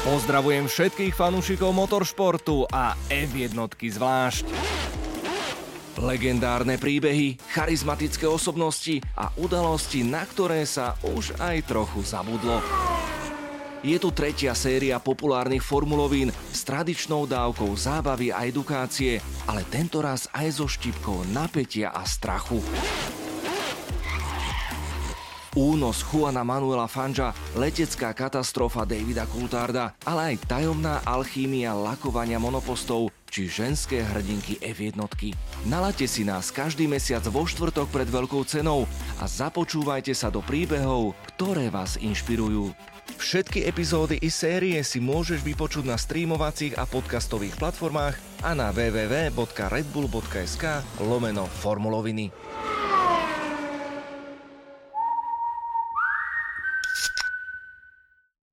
Pozdravujem všetkých fanúšikov motoršportu a F1 zvlášť. Legendárne príbehy, charizmatické osobnosti a udalosti, na ktoré sa už aj trochu zabudlo. Je tu tretia séria populárnych formulovín s tradičnou dávkou zábavy a edukácie, ale tentoraz aj so štipkou napätia a strachu. Únos Juana Manuela Fanja, letecká katastrofa Davida Coultharda, ale aj tajomná alchímia lakovania monopostov či ženské hrdinky F1. Nalate si nás každý mesiac vo štvrtok pred veľkou cenou a započúvajte sa do príbehov, ktoré vás inšpirujú. Všetky epizódy i série si môžeš vypočuť na streamovacích a podcastových platformách a na www.redbull.sk lomeno formuloviny.